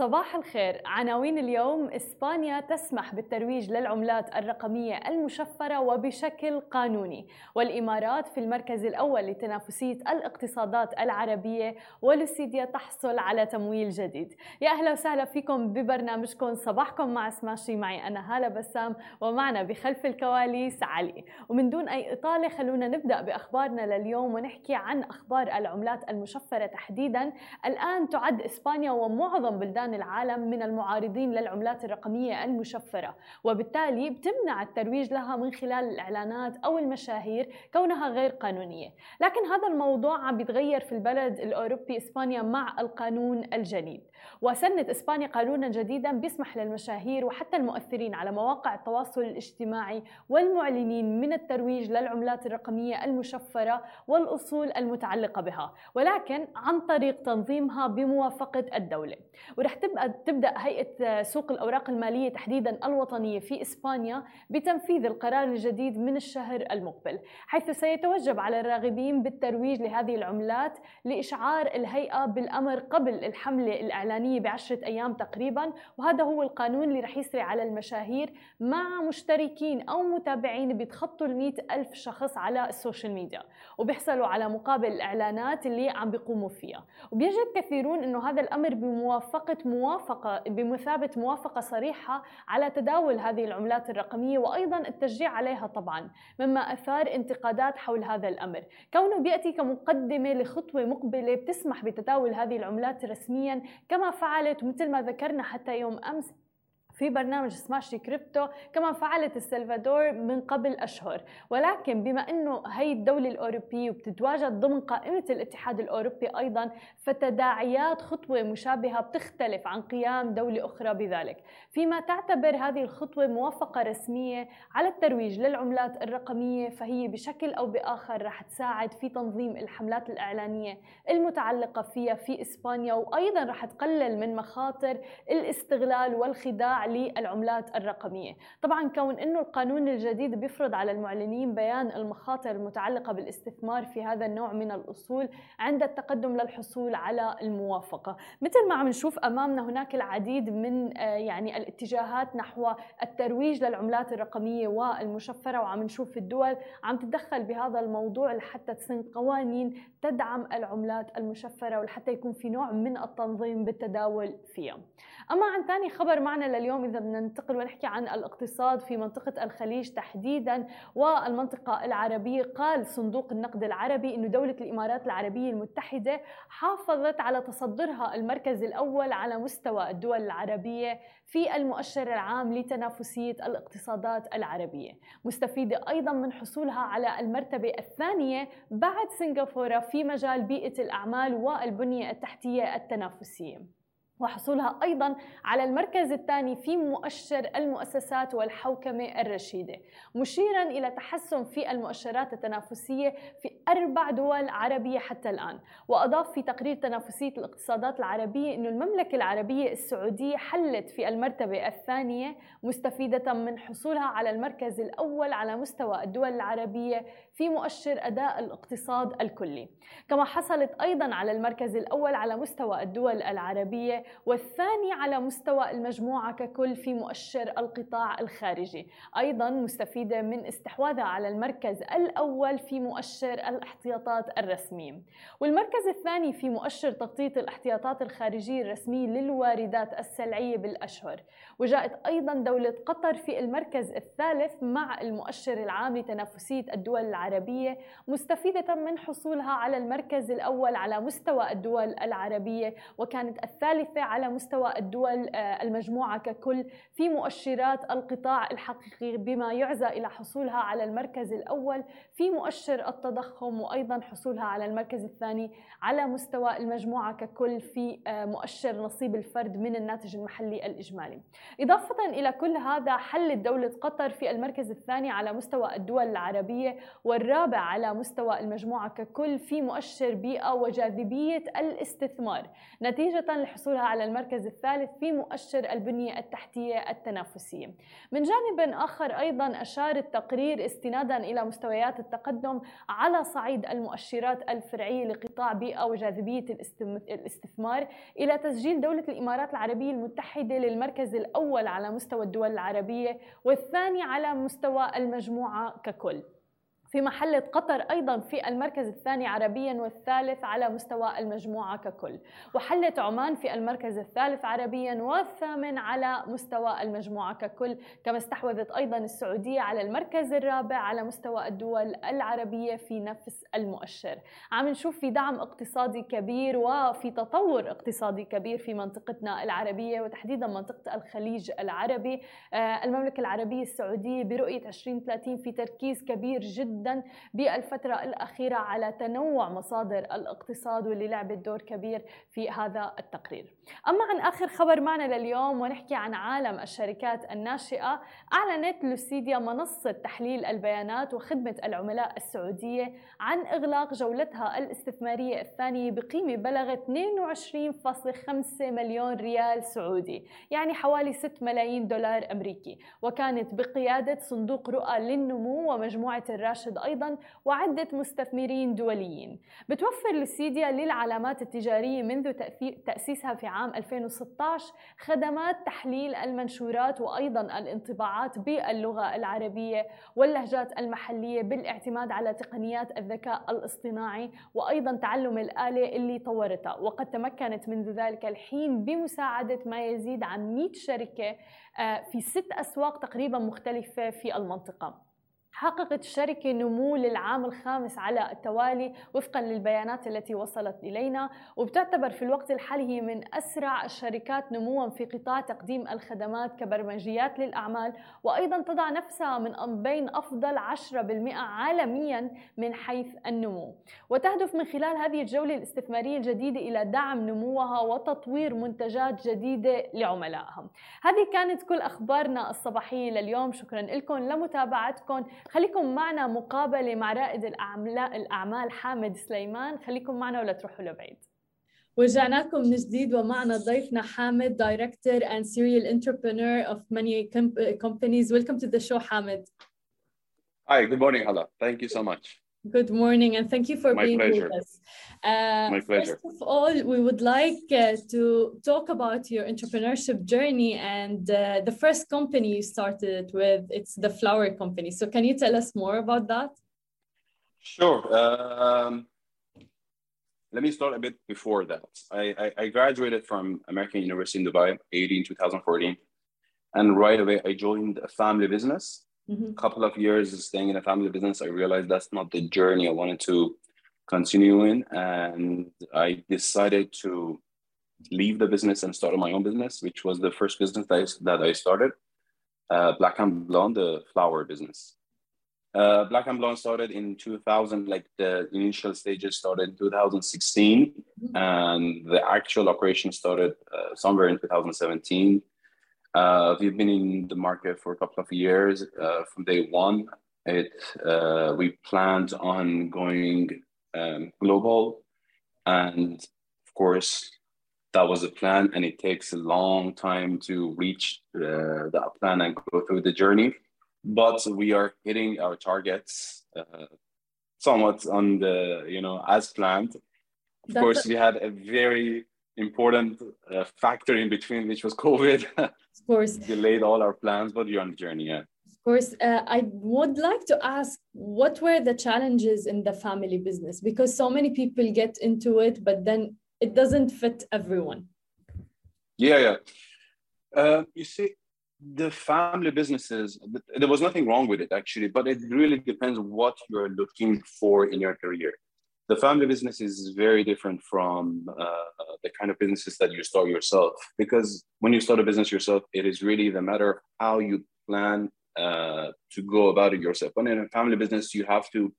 صباح الخير. عناوين اليوم إسبانيا تسمح بالترويج للعملات الرقمية المشفرة وبشكل قانوني. والإمارات في المركز الأول لتنافسية الاقتصادات العربية ولوسيديا تحصل على تمويل جديد. يا أهلا وسهلا فيكم ببرنامجكم. صباحكم مع سماشي. معي أنا هالة بسام ومعنا بخلف الكواليس علي. ومن دون أي إطالة خلونا نبدأ بأخبارنا لليوم ونحكي عن أخبار العملات المشفرة تحديدا. الآن تعد إسبانيا ومعظم بلدان بلدان العالم من المعارضين للعملات الرقمية المشفرة وبالتالي بتمنع الترويج لها من خلال الإعلانات أو المشاهير كونها غير قانونية. لكن هذا الموضوع عم بيتغير في البلد الأوروبي إسبانيا مع القانون الجديد. وسنت إسبانيا قانونا جديدا بيسمح للمشاهير وحتى المؤثرين على مواقع التواصل الاجتماعي والمعلنين من الترويج للعملات الرقمية المشفرة والأصول المتعلقة بها ولكن عن طريق تنظيمها بموافقة الدولة. ورح تبقى تبدأ هيئة سوق الأوراق المالية تحديدا الوطنية في إسبانيا بتنفيذ القرار الجديد من الشهر المقبل حيث سيتوجب على الراغبين بالترويج لهذه العملات لإشعار الهيئة بالأمر قبل الحملة الاعلانيه بعشرة أيام تقريبا وهذا هو القانون اللي رح يسري على المشاهير. مع مشتركين أو متابعين بيتخطوا ال ألف شخص على السوشيال ميديا وبيحصلوا على مقابل الإعلانات اللي عم بيقوموا فيها. وبيجد كثيرون إنه هذا الأمر بموافقة موافقة بمثابة موافقة صريحة على تداول هذه العملات الرقمية وأيضا التشجيع عليها طبعا مما أثار انتقادات حول هذا الأمر. كونه بيأتي كمقدمة لخطوة مقبلة بتسمح بتداول هذه العملات رسميا كما فعلت مثل ما ذكرنا حتى يوم أمس. في برنامج سماشي كريبتو كما فعلت السلفادور من قبل أشهر. ولكن بما أنه هي الدولة الأوروبية وبتتواجد ضمن قائمة الاتحاد الأوروبي أيضا فتداعيات خطوة مشابهة بتختلف عن قيام دولة أخرى بذلك. فيما تعتبر هذه الخطوة موافقة رسمية على الترويج للعملات الرقمية فهي بشكل أو بآخر رح تساعد في تنظيم الحملات الإعلانية المتعلقة فيها في إسبانيا وأيضا رح تقلل من مخاطر الاستغلال والخداع للعملات الرقمية. طبعا كون أنه القانون الجديد بيفرض على المعلنين بيان المخاطر المتعلقة بالاستثمار في هذا النوع من الأصول عند التقدم للحصول على الموافقة. مثل ما عم نشوف أمامنا هناك العديد من يعني الاتجاهات نحو الترويج للعملات الرقمية والمشفرة وعم نشوف الدول عم تتدخل بهذا الموضوع لحتى تسن قوانين تدعم العملات المشفرة ولحتى يكون في نوع من التنظيم بالتداول فيها. أما عن ثاني خبر معنا لليوم إذا بدنا ننتقل ونحكي عن الاقتصاد في منطقة الخليج تحديدا والمنطقة العربية قال صندوق النقد العربي أن دولة الإمارات العربية المتحدة حافظت على تصدرها المركز الأول على مستوى الدول العربية في المؤشر العام لتنافسية الاقتصادات العربية. مستفيدة أيضا من حصولها على المرتبة الثانية بعد سنغافورة في مجال بيئة الأعمال والبنية التحتية التنافسية. وحصولها أيضا على المركز الثاني في مؤشر المؤسسات والحوكمة الرشيدة مشيرا إلى تحسن في المؤشرات التنافسية في أربع دول عربية حتى الآن. وأضاف في تقرير تنافسية الاقتصادات العربية أن المملكة العربية السعودية حلت في المرتبة الثانية مستفيدة من حصولها على المركز الأول على مستوى الدول العربية في مؤشر أداء الاقتصاد الكلي. كما حصلت أيضا على المركز الأول على مستوى الدول العربية والثاني على مستوى المجموعة ككل في مؤشر القطاع الخارجي. أيضا مستفيدة من استحواذها على المركز الأول في مؤشر الاحتياطات الرسمي. والمركز الثاني في مؤشر تغطية الاحتياطات الخارجية الرسمية للواردات السلعية بالأشهر. وجاءت أيضا دولة قطر في المركز الثالث مع المؤشر العام لتنافسية الدول العربية مستفيدة من حصولها على المركز الأول على مستوى الدول العربية وكانت الثالثة على مستوى الدول المجموعة ككل. في مؤشرات القطاع الحقيقي بما يعزى إلى حصولها على المركز الأول. في مؤشر التضخم وأيضا حصولها على المركز الثاني على مستوى المجموعة ككل في مؤشر نصيب الفرد من الناتج المحلي الإجمالي. إضافة إلى كل هذا حلت دولة قطر في المركز الثاني على مستوى الدول العربية والرابع على مستوى المجموعة ككل في مؤشر بيئة وجاذبية الاستثمار نتيجة لحصولها على المركز الثالث في مؤشر البنية التحتية التنافسية. من جانب آخر أيضا أشار التقرير استنادا إلى مستويات التقدم على صعيد المؤشرات الفرعية لقطاع بيئة وجاذبية الاستثمار إلى تسجيل دولة الإمارات العربية المتحدة للمركز الأول على مستوى الدول العربية والثاني على مستوى المجموعة ككل. في محلة قطر أيضا في المركز الثاني عربيا والثالث على مستوى المجموعة ككل. وحلت عمان في المركز الثالث عربيا والثامن على مستوى المجموعة ككل. كما استحوذت أيضا السعودية على المركز الرابع على مستوى الدول العربية في نفس المؤشر. عم نشوف في دعم اقتصادي كبير وفي تطور اقتصادي كبير في منطقتنا العربية وتحديدا منطقة الخليج العربي. آه، المملكة العربية السعودية برؤية 2030 في تركيز كبير جدا جدا بالفترة الأخيرة على تنوع مصادر الاقتصاد واللي لعبت دور كبير في هذا التقرير. أما عن آخر خبر معنا لليوم ونحكي عن عالم الشركات الناشئة أعلنت لوسيديا منصة تحليل البيانات وخدمة العملاء السعودية عن إغلاق جولتها الاستثمارية الثانية بقيمة بلغت 22.5 مليون ريال سعودي يعني حوالي 6 ملايين دولار أمريكي. وكانت بقيادة صندوق رؤى للنمو ومجموعة الراشد راشد أيضا وعدة مستثمرين دوليين. بتوفر لوسيديا للعلامات التجارية منذ تأسيسها في عام 2016 خدمات تحليل المنشورات وأيضا الانطباعات باللغة العربية واللهجات المحلية بالاعتماد على تقنيات الذكاء الاصطناعي وأيضا تعلم الآلة اللي طورتها. وقد تمكنت منذ ذلك الحين بمساعدة ما يزيد عن 100 شركة آه، في ست أسواق تقريبا مختلفة في المنطقة. حققت الشركة نمو للعام الخامس على التوالي وفقا للبيانات التي وصلت إلينا. وبتعتبر في الوقت الحالي هي من أسرع الشركات نموا في قطاع تقديم الخدمات كبرمجيات للأعمال. وأيضا تضع نفسها من بين أفضل 10% عالميا من حيث النمو. وتهدف من خلال هذه الجولة الاستثمارية الجديدة إلى دعم نموها وتطوير منتجات جديدة لعملائها هذه كانت كل أخبارنا الصباحية لليوم. شكرا لكم. لمتابعتكم خليكم معنا مقابلة مع رائد الأعمال حامد سليمان خليكم معنا ولا تروحوا لبعيد ورجعناكم من جديد ومعنا ضيفنا حامد Director and Serial Entrepreneur of many companies. Welcome to the show, Hamid. Hi, good morning, Hala. Thank you so much. Good morning, and thank you for My being pleasure. with us. Uh, My pleasure. First of all, we would like uh, to talk about your entrepreneurship journey and uh, the first company you started with. It's the flower company. So, can you tell us more about that? Sure. Um, let me start a bit before that. I, I, I graduated from American University in Dubai, 18, 2014. And right away, I joined a family business mm-hmm. couple of years staying in a family business, I realized that's not the journey I wanted to continue in. And I decided to leave the business and start my own business, which was the first business that I, that I started, uh, Black and Blonde, the flower business. Uh, Black and Blonde started in 2000, like the initial stages started in 2016, mm-hmm. and the actual operation started uh, somewhere in 2017. Uh, we've been in the market for a couple of years. Uh, from day one, it uh, we planned on going um, global, and of course, that was the plan. And it takes a long time to reach uh, that plan and go through the journey. But we are hitting our targets uh, somewhat on the you know as planned. Of That's course, a- we had a very important uh, factor in between, which was COVID. of course. Delayed all our plans, but you're on the journey, yeah. Of course, uh, I would like to ask what were the challenges in the family business? Because so many people get into it, but then it doesn't fit everyone. Yeah, yeah. Uh, you see, the family businesses, there was nothing wrong with it actually, but it really depends what you're looking for in your career the family business is very different from uh, the kind of businesses that you start yourself. Because when you start a business yourself it is really the matter of how you plan uh, to go about it yourself. But in a family business you have to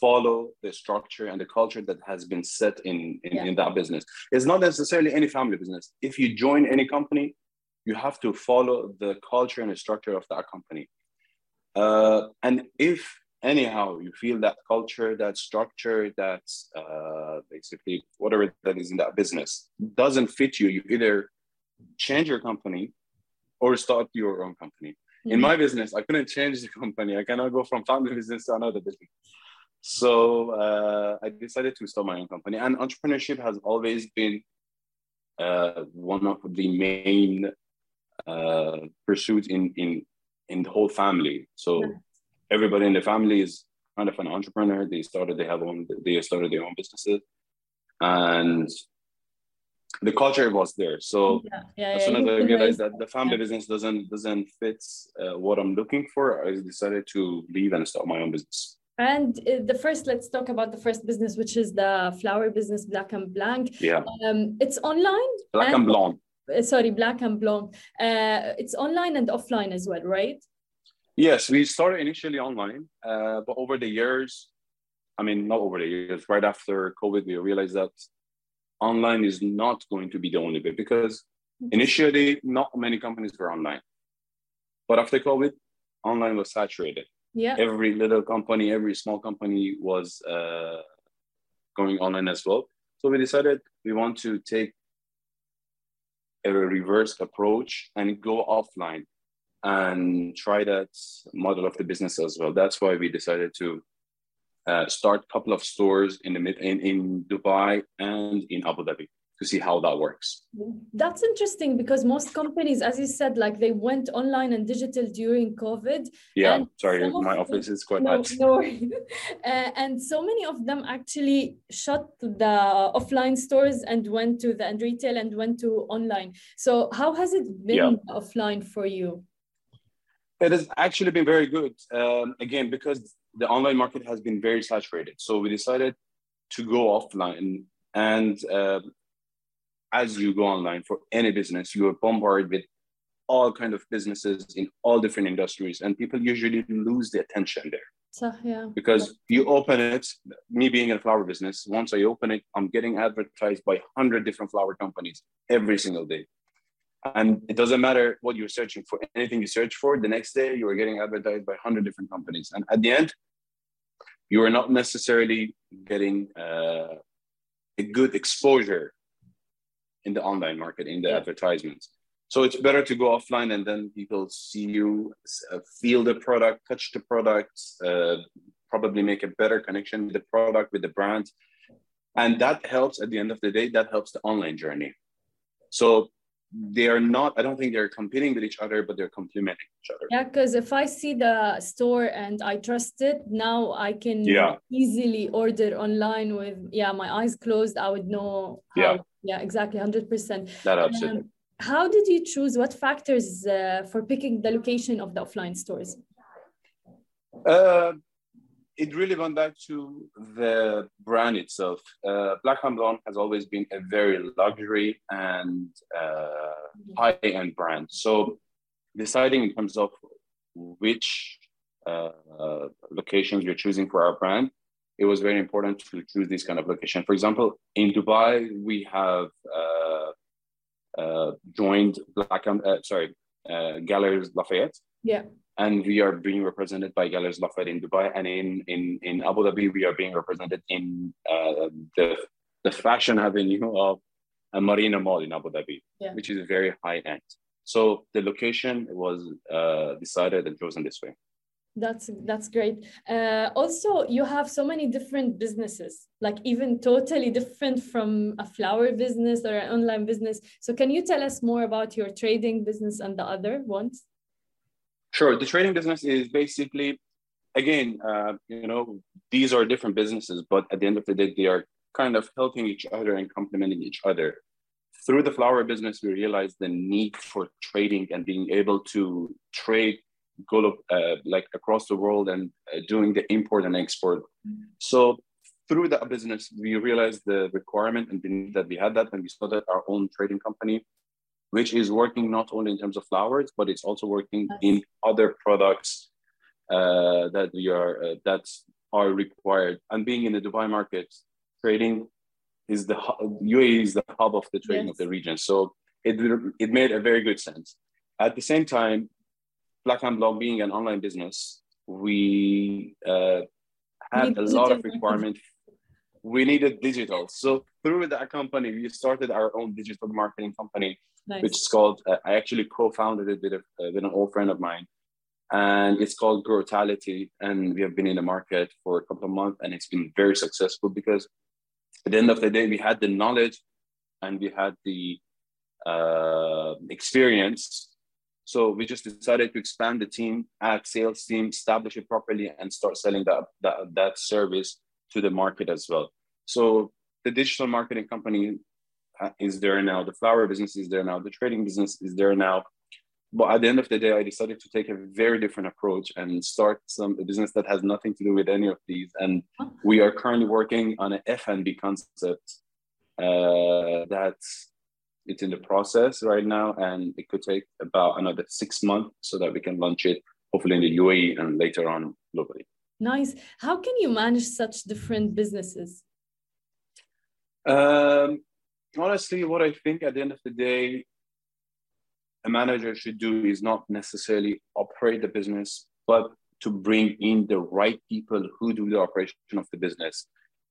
follow the structure and the culture that has been set in in, yeah. in that business. It's not necessarily any family business. If you join any company you have to follow the culture and the structure of that company. Uh, and if anyhow you feel that culture that structure that uh, basically whatever that is in that business doesn't fit you you either change your company or start your own company mm-hmm. in my business i couldn't change the company i cannot go from family business to another business So uh, I decided to start my own company, and entrepreneurship has always been uh, one of the main uh, pursuits in in in the whole family. So everybody in the family is kind of an entrepreneur. They started, they have own, they started their own businesses, and the culture was there. So yeah, yeah, as soon yeah, as I realized that the family business doesn't doesn't fit uh, what I'm looking for, I decided to leave and start my own business. And uh, the first, let's talk about the first business, which is the flower business, Black and Blanc. Yeah. Um, it's online. Black and, and Blanc. Uh, sorry, Black and Blanc. Uh, it's online and offline as well, right? Yes, we started initially online, uh, but over the years, I mean, not over the years, right after COVID, we realized that online is not going to be the only way because initially, not many companies were online. But after COVID, online was saturated. Yeah. Every little company every small company was uh, going online as well. So we decided we want to take a reverse approach and go offline and try that model of the business as well that's why we decided to uh, start a couple of stores in the mid in, in dubai and in abu dhabi to see how that works. That's interesting because most companies, as you said, like they went online and digital during COVID. Yeah, sorry, my office is quite no, hot. No uh, and so many of them actually shut the offline stores and went to the and retail and went to online. So how has it been yeah. offline for you? It has actually been very good. Um, again, because the online market has been very saturated. So we decided to go offline and uh, as you go online for any business, you are bombarded with all kind of businesses in all different industries, and people usually lose the attention there. So, yeah. Because you open it, me being in a flower business, once I open it, I'm getting advertised by 100 different flower companies every single day. And it doesn't matter what you're searching for, anything you search for, the next day you are getting advertised by 100 different companies. And at the end, you are not necessarily getting uh, a good exposure in the online market, in the yeah. advertisements. So it's better to go offline and then people see you, uh, feel the product, touch the product, uh, probably make a better connection with the product, with the brand. And that helps at the end of the day, that helps the online journey. So they are not i don't think they're competing with each other but they're complementing each other. Yeah because if i see the store and i trust it now i can yeah. easily order online with yeah my eyes closed i would know how, yeah. Yeah exactly 100% that absolutely um, how did you choose what factors uh, for picking the location of the offline stores? Uh, it really went back to the brand itself. Uh, Black and Blanc has always been a very luxury and uh, high-end brand. So deciding in terms of which uh, locations you're choosing for our brand, it was very important to choose this kind of location. For example, in Dubai, we have uh, uh, joined Black, uh, sorry, Galeries Lafayette. Yeah and we are being represented by Galeries Lafayette in Dubai, and in in in Abu Dhabi we are being represented in uh, the the fashion avenue of a Marina Mall in Abu Dhabi, yeah. which is very high end. So the location was uh, decided and chosen this way. That's that's great. Uh, also, you have so many different businesses, like even totally different from a flower business or an online business. So, can you tell us more about your trading business and the other ones? Sure. The trading business is basically, again, uh, you know, these are different businesses, but at the end of the day, they are kind of helping each other and complementing each other. Through the flower business, we realized the need for trading and being able to trade go uh, like across the world and uh, doing the import and export. So through that business, we realized the requirement and the need that we had that, and we started our own trading company which is working not only in terms of flowers, but it's also working in other products uh, that we are uh, that are required. And being in the Dubai market, trading is the UAE is the hub of the trading yes. of the region. So it it made a very good sense. At the same time, Black and Blanc being an online business, we uh, had a lot of requirement. We needed digital. So through that company, we started our own digital marketing company nice. which is called. Uh, I actually co-founded it with, a, uh, with an old friend of mine, and it's called Growtality. And we have been in the market for a couple of months, and it's been very successful because at the end of the day, we had the knowledge and we had the uh, experience. So we just decided to expand the team, add sales team, establish it properly, and start selling that, that, that service to the market as well. So the digital marketing company uh, is there now, the flower business is there now, the trading business is there now. But at the end of the day, I decided to take a very different approach and start some a business that has nothing to do with any of these. And we are currently working on an F&B concept uh, that's it's in the process right now, and it could take about another six months so that we can launch it, hopefully in the UAE and later on globally. Nice. How can you manage such different businesses? Um, honestly, what I think at the end of the day, a manager should do is not necessarily operate the business, but to bring in the right people who do the operation of the business.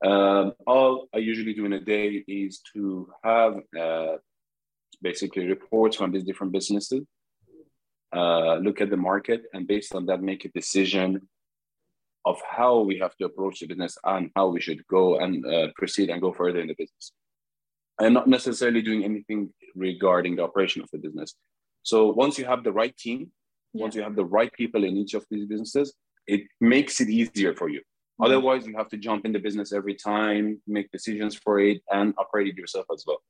Um, all I usually do in a day is to have uh, basically reports from these different businesses, uh, look at the market, and based on that, make a decision of how we have to approach the business and how we should go and uh, proceed and go further in the business. I'm not necessarily doing anything regarding the operation of the business. So once you have the right team, yeah. once you have the right people in each of these businesses, it makes it easier for you. Mm-hmm. Otherwise, you have to jump in the business every time, make decisions for it, and operate it yourself as well.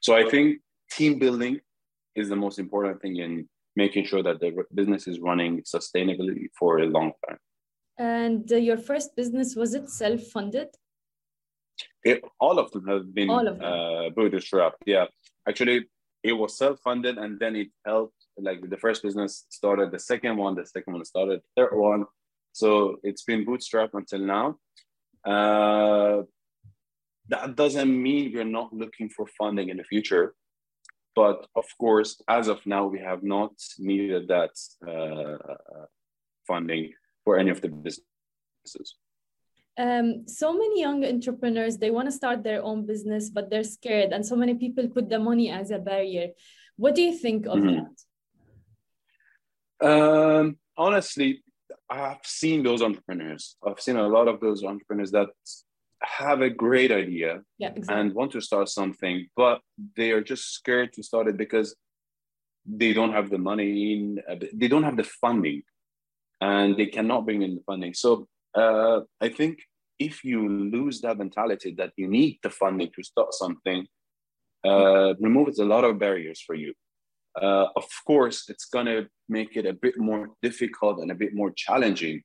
So I think team building is the most important thing in making sure that the business is running sustainably for a long time. And uh, your first business was it self-funded? It, all of them have been all of them. Uh, bootstrapped. Yeah, actually, it was self-funded, and then it helped. Like the first business started, the second one, the second one started, third one. So it's been bootstrapped until now. Uh, that doesn't mean we're not looking for funding in the future. But of course, as of now, we have not needed that uh, funding for any of the businesses. Um, so many young entrepreneurs they want to start their own business but they're scared and so many people put the money as a barrier what do you think of mm-hmm. that um, honestly i've seen those entrepreneurs i've seen a lot of those entrepreneurs that have a great idea yeah, exactly. and want to start something but they are just scared to start it because they don't have the money in they don't have the funding and they cannot bring in the funding. So uh, I think if you lose that mentality that you need the funding to start something, uh, removes a lot of barriers for you. Uh, of course, it's going to make it a bit more difficult and a bit more challenging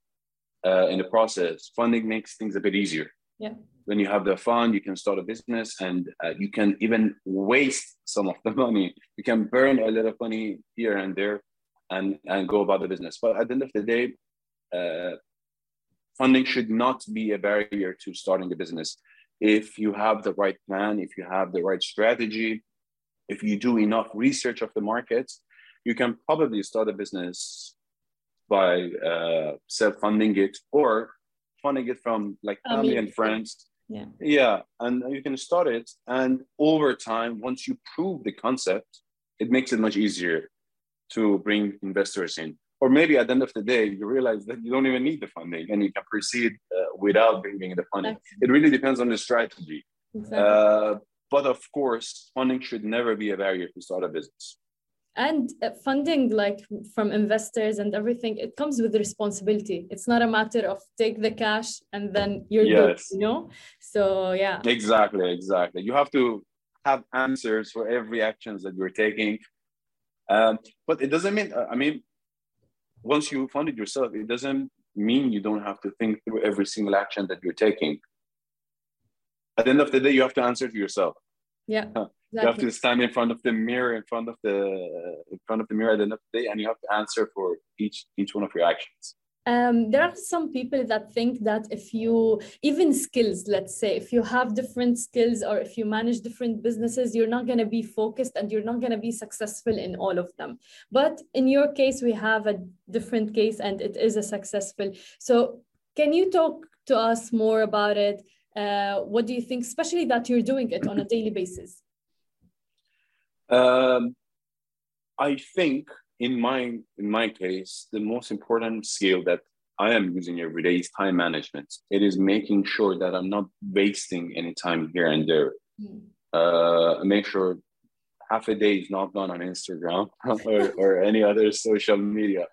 uh, in the process. Funding makes things a bit easier. Yeah. When you have the fund, you can start a business and uh, you can even waste some of the money. You can burn a little money here and there and, and go about the business. But at the end of the day, uh, funding should not be a barrier to starting a business. If you have the right plan, if you have the right strategy, if you do enough research of the markets, you can probably start a business by uh, self-funding it or funding it from like family and friends. Yeah. Yeah. And you can start it. And over time, once you prove the concept, it makes it much easier to bring investors in. Or maybe at the end of the day, you realize that you don't even need the funding and you can proceed uh, without bringing the funding. Exactly. It really depends on the strategy. Exactly. Uh, but of course, funding should never be a barrier to start a business. And uh, funding, like from investors and everything, it comes with responsibility. It's not a matter of take the cash and then you're yes. good, you know? So, yeah. Exactly, exactly. You have to have answers for every actions that you're taking um, but it doesn't mean, I mean, once you fund it yourself, it doesn't mean you don't have to think through every single action that you're taking. At the end of the day, you have to answer to yourself. Yeah. Exactly. You have to stand in front of the mirror, in front of the in front of the mirror at the end of the day, and you have to answer for each each one of your actions um, there are some people that think that if you even skills let's say if you have different skills or if you manage different businesses you're not going to be focused and you're not going to be successful in all of them. But in your case we have a different case and it is a successful. So can you talk to us more about it? Uh, what do you think especially that you're doing it on a daily basis? Um, i think in my in my case, the most important skill that I am using every day is time management. It is making sure that I'm not wasting any time here and there. Mm. Uh, make sure half a day is not gone on Instagram or, or any other social media.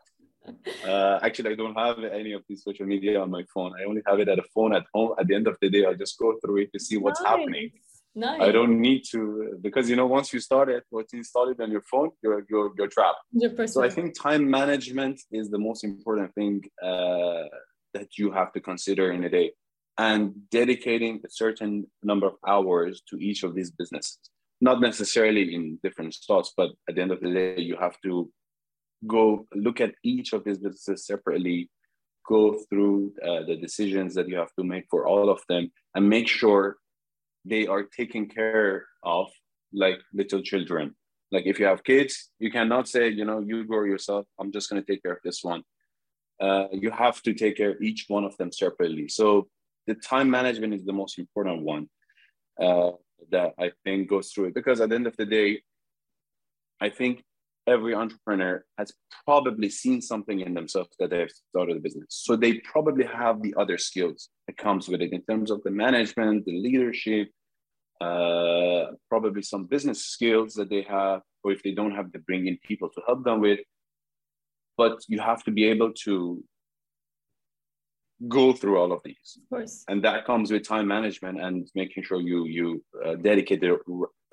Uh, actually, I don't have any of these social media on my phone. I only have it at a phone at home. At the end of the day, I just go through it to see what's nice. happening. Nice. I don't need to because you know once you start it, once you install it on your phone, you're you're, you're trapped. 100%. So I think time management is the most important thing uh, that you have to consider in a day, and dedicating a certain number of hours to each of these businesses. Not necessarily in different slots, but at the end of the day, you have to go look at each of these businesses separately, go through uh, the decisions that you have to make for all of them, and make sure they are taken care of like little children. Like if you have kids, you cannot say, you know, you grow yourself. I'm just going to take care of this one. Uh, you have to take care of each one of them separately. So the time management is the most important one uh, that I think goes through it because at the end of the day, I think every entrepreneur has probably seen something in themselves that they've started a business. So they probably have the other skills that comes with it in terms of the management, the leadership, uh, probably some business skills that they have, or if they don't have, they bring in people to help them with. But you have to be able to go through all of these. Of course. And that comes with time management and making sure you you uh, dedicate the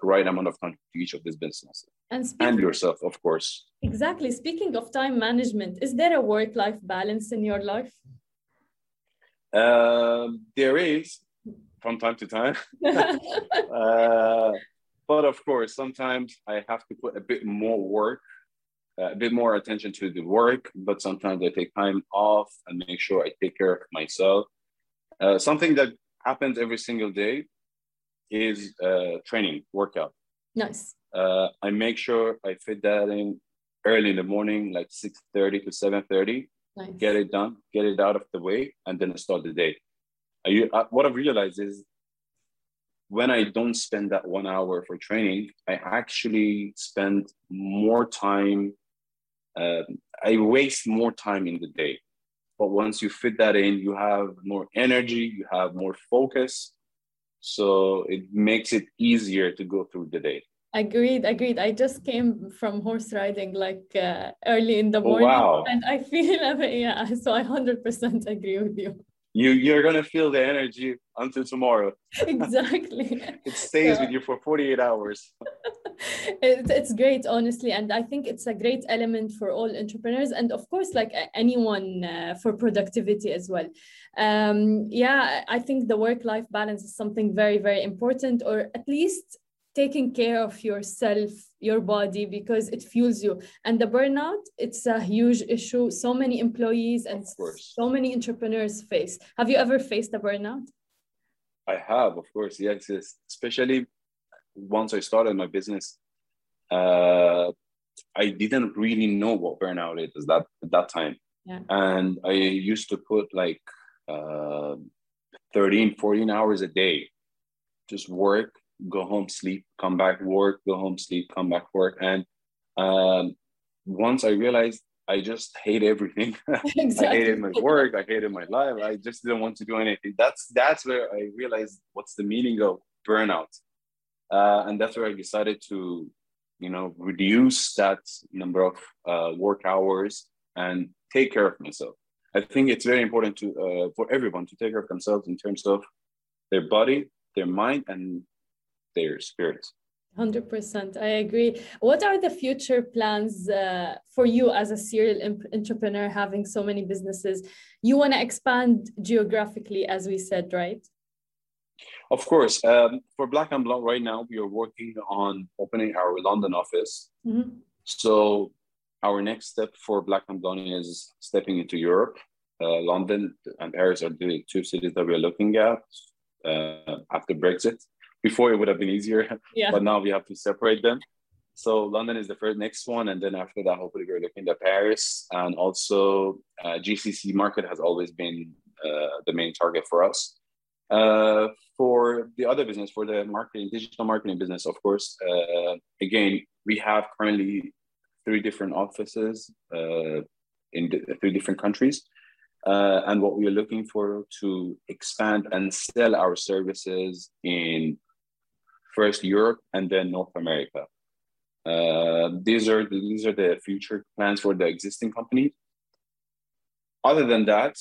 right amount of time to each of these businesses and, speaking, and yourself, of course. Exactly. Speaking of time management, is there a work-life balance in your life? Uh, there is from time to time. uh, but of course, sometimes I have to put a bit more work, uh, a bit more attention to the work, but sometimes I take time off and make sure I take care of myself. Uh, something that happens every single day is uh, training, workout. Nice. Uh, I make sure I fit that in early in the morning, like 6.30 to 7.30. Nice. Get it done, get it out of the way, and then start the day. I, I, what I've realized is when I don't spend that one hour for training, I actually spend more time. Uh, I waste more time in the day. But once you fit that in, you have more energy, you have more focus, so it makes it easier to go through the day agreed agreed i just came from horse riding like uh, early in the oh, morning oh, wow. and i feel yeah so i 100% agree with you you you're gonna feel the energy until tomorrow. Exactly. It stays so, with you for 48 hours. It, it's great honestly and i think it's a great element for all entrepreneurs and of course like anyone uh, for productivity as well. Um, yeah i think the work life balance is something very very important or at least taking care of yourself your body because it fuels you. And the burnout it's a huge issue so many employees and so many entrepreneurs face. Have you ever faced a burnout? I have of course yes yes. Especially once i started my business uh, i didn't really know what burnout is that at that time. Yeah. and i used to put like uh, 13 14 hours a day just work go home, sleep, come back, work, go home, sleep, come back, work. And um, once I realized I just hate everything. Exactly. I hated my work. I hated my life. I just didn't want to do anything. That's that's where I realized what's the meaning of burnout, uh, and that's where I decided to, you know, reduce that number of uh, work hours and take care of myself. I think it's very important to uh, for everyone to take care of themselves in terms of their body, their mind, and their spirits. 100% i agree. What are the future plans uh, for you as a serial entrepreneur having so many businesses? You want to expand geographically as we said right? Of course. Um, for black and blonde right now we are working on opening our london office. Mm-hmm. so our next step for black and blonde is stepping into europe. Uh, london and paris are the two cities that we're looking at uh, after brexit before it would have been easier, yeah. but now we have to separate them. So London is the first next one, and then after that, hopefully we're looking at Paris, and also uh, GCC market has always been uh, the main target for us. Uh, for the other business, for the marketing, digital marketing business, of course, uh, again, we have currently three different offices uh, in the, three different countries. Uh, and what we are looking for to expand and sell our services in first Europe and then North America. Uh, these are the, these are the future plans for the existing company. Other than that,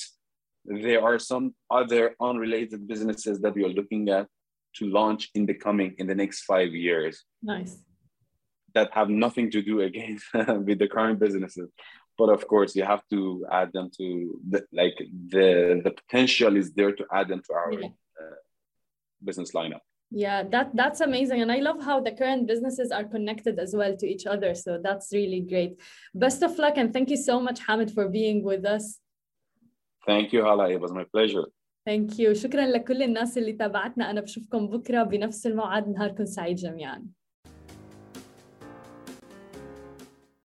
there are some other unrelated businesses that we are looking at to launch in the coming in the next five years. Nice. That have nothing to do again with the current businesses, but of course you have to add them to the, like the the potential is there to add them to our yeah. uh, business lineup Yeah, that that's amazing, and I love how the current businesses are connected as well to each other. So that's really great. Best of luck, and thank you so much, Hamid, for being with us. Thank you, Hala. It was my pleasure. ثانك يو شكرا لكل الناس اللي تابعتنا انا بشوفكم بكره بنفس الموعد نهاركم سعيد جميعا